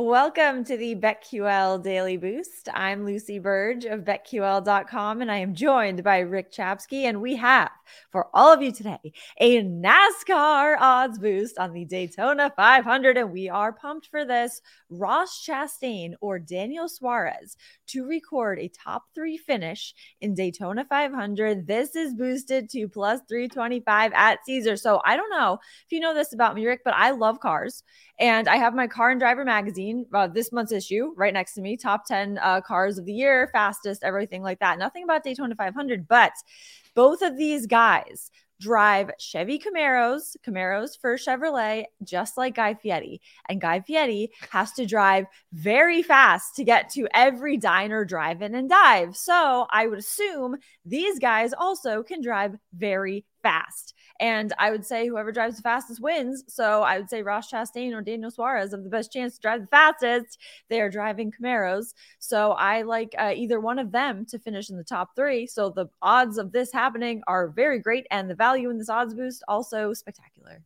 Welcome to the BetQL Daily Boost. I'm Lucy Burge of BetQL.com, and I am joined by Rick Chapsky. And we have for all of you today a NASCAR odds boost on the Daytona 500. And we are pumped for this. Ross Chastain or Daniel Suarez to record a top three finish in Daytona 500. This is boosted to plus 325 at Caesar. So I don't know if you know this about me, Rick, but I love cars. And I have my Car and Driver magazine, uh, this month's issue, right next to me. Top 10 uh, cars of the year, fastest, everything like that. Nothing about Daytona 500, but both of these guys drive Chevy Camaros, Camaros for Chevrolet, just like Guy Fieri. And Guy Fieri has to drive very fast to get to every diner, drive in, and dive. So I would assume these guys also can drive very fast. And I would say whoever drives the fastest wins. So I would say Ross Chastain or Daniel Suarez have the best chance to drive the fastest. They are driving Camaros. So I like uh, either one of them to finish in the top three. So the odds of this happening are very great. And the value in this odds boost also spectacular.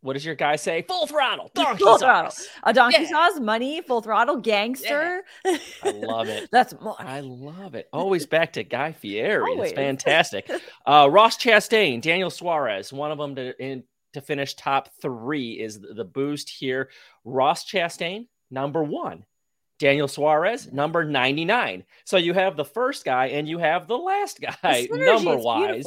What does your guy say? Full throttle, donkey full sauce. throttle, a donkey Yeah. sauce, money, full throttle, gangster. I love it. That's more. I love it. Always back to Guy Fieri. Always. It's fantastic. Uh, Ross Chastain, Daniel Suarez, one of them to in, to finish top three is the, the boost here. Ross Chastain, number one. Daniel Suarez, number 99. So you have the first guy and you have the last guy, number wise.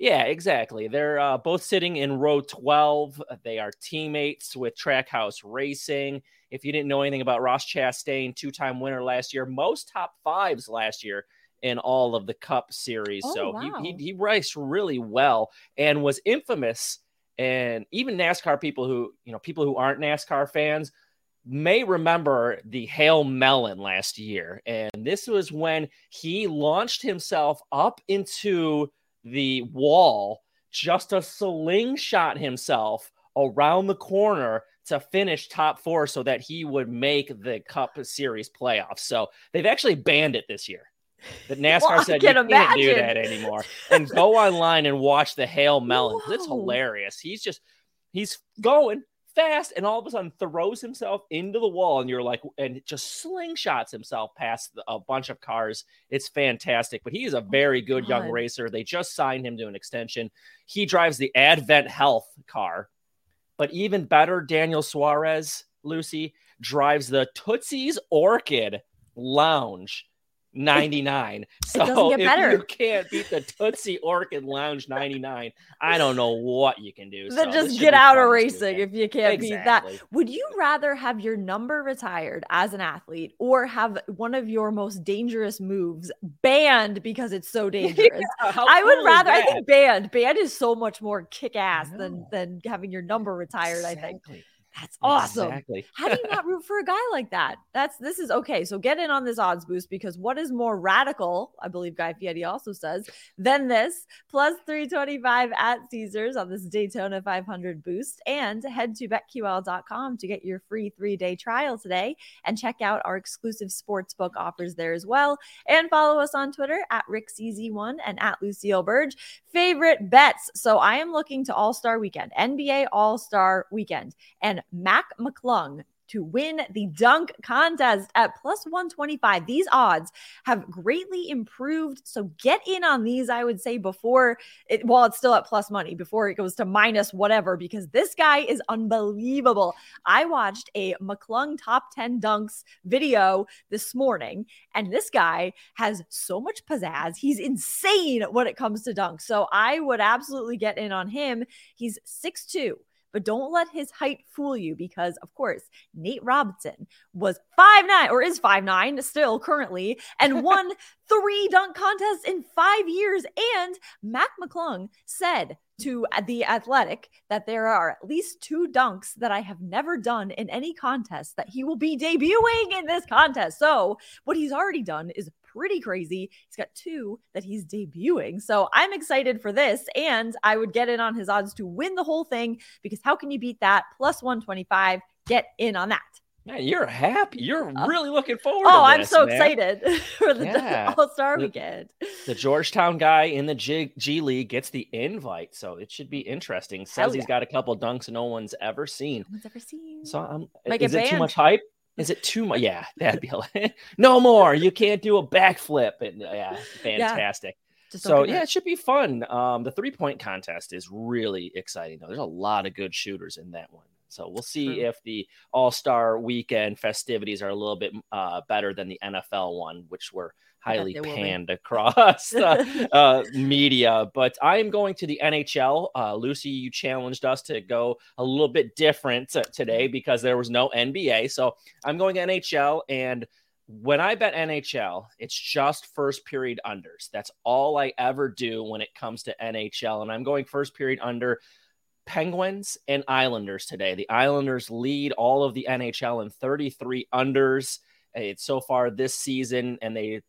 Yeah, exactly. They're uh, both sitting in row 12. They are teammates with Trackhouse Racing. If you didn't know anything about Ross Chastain, two time winner last year, most top fives last year in all of the Cup series. Oh, so wow. he, he, he raced really well and was infamous. And even NASCAR people who, you know, people who aren't NASCAR fans may remember the Hail Melon last year. And this was when he launched himself up into the wall, just to slingshot himself around the corner to finish top four so that he would make the Cup Series playoffs. So they've actually banned it this year. That NASCAR Well, said you can can't do that anymore. And go online and watch the Hail Melon. It's hilarious. He's just he's going fast and all of a sudden throws himself into the wall and you're like and just slingshots himself past the- a bunch of cars. It's fantastic but he is a oh very good young racer. They just signed him to an extension. He drives the advent health car but even better daniel suarez lucy drives the tootsie's orchid lounge 99. So if better. you can't beat the Tootsie Orchid Lounge 99, I don't know what you can do. Then So just get out of racing if you can't beat that. Would you rather have your number retired as an athlete or have one of your most dangerous moves banned because it's so dangerous? How I would cool rather. I think banned. Banned is so much more kick ass than than having your number retired. I think Exactly. That's awesome. Exactly. How do you not root for a guy like that? That's this is okay. So get in on this odds boost because what is more radical, I believe Guy Fieri also says, than this plus 325 at Caesars on this Daytona 500 boost. And head to betql.com to get your free three day trial today and check out our exclusive sportsbook offers there as well. And follow us on Twitter at RickCZ1 and at Lucille Burge. Favorite bets. So I am looking to All Star Weekend, NBA All Star Weekend and Mac McClung to win the dunk contest at plus 125. These odds have greatly improved. So get in on these, I would say, before it, while it's still at plus money, before it goes to minus whatever, because this guy is unbelievable. I watched a McClung top 10 dunks video this morning, and this guy has so much pizzazz. He's insane when it comes to dunks. So I would absolutely get in on him. He's 6'2 but don't let his height fool you because, of course, Nate Robinson was five nine or is five nine still currently and won three dunk contests in five years. And Mac McClung said to the Athletic that there are at least two dunks that I have never done in any contest that he will be debuting in this contest. So, what he's already done is pretty crazy. He's got two that he's debuting. So I'm excited for this. And I would get in on his odds to win the whole thing because how can you beat that? Plus 125. Get in on that. Man, you're happy. You're uh, really looking forward Oh, I'm so man. excited for the Yeah. All Star weekend. The Georgetown guy in the G, G League gets the invite, so it should be interesting. Says Hell he's yeah. got a couple dunks no one's ever seen. No one's ever seen. So I'm, Might is it too much hype? Is it too much? Yeah, that'd be no more. You can't do a backflip, and yeah, fantastic. Don't So yeah, it should be fun. Um, the three point contest is really exciting though. There's a lot of good shooters in that one. So we'll see if the All Star Weekend festivities are a little bit uh, better than the NFL one, which were highly panned across uh, uh, media. But I am going to the NHL. Uh, Lucy, you challenged us to go a little bit different today because there was no NBA. So I'm going NHL and when I bet NHL, it's just first period unders. That's all I ever do when it comes to NHL. And I'm going first period under Penguins and Islanders today. The Islanders lead all of the NHL in 33 unders. It's so far this season, and they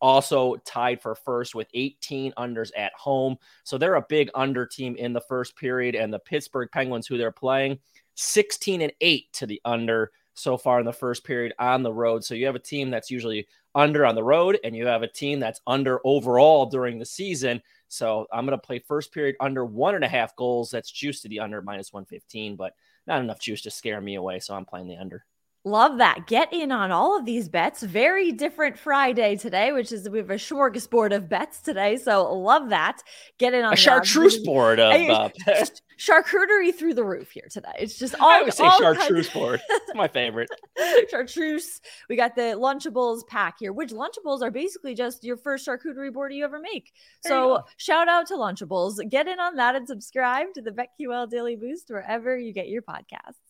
also tied for first with 18 unders at home. So they're a big under team in the first period. And the Pittsburgh Penguins, who they're playing, 16 and 8 to the under so far in the first period on the road. So you have a team that's usually under on the road, and you have a team that's under overall during the season. So I'm going to play first period under one and a half goals. That's juice to the under minus 115, but not enough juice to scare me away. So I'm playing the under. Love that. Get in on all of these bets. Very different Friday today, which is we have a smorgasbord of bets today. So love that. Get in on A chartreuse board of uh, charcuterie through the roof here today. It's just all I always say chartreuse kinds- board. It's my favorite. chartreuse. We got the Lunchables pack here, which Lunchables are basically just your first charcuterie board you ever make. There So shout out to Lunchables. Get in on that and subscribe to the BetQL Daily Boost wherever you get your podcasts.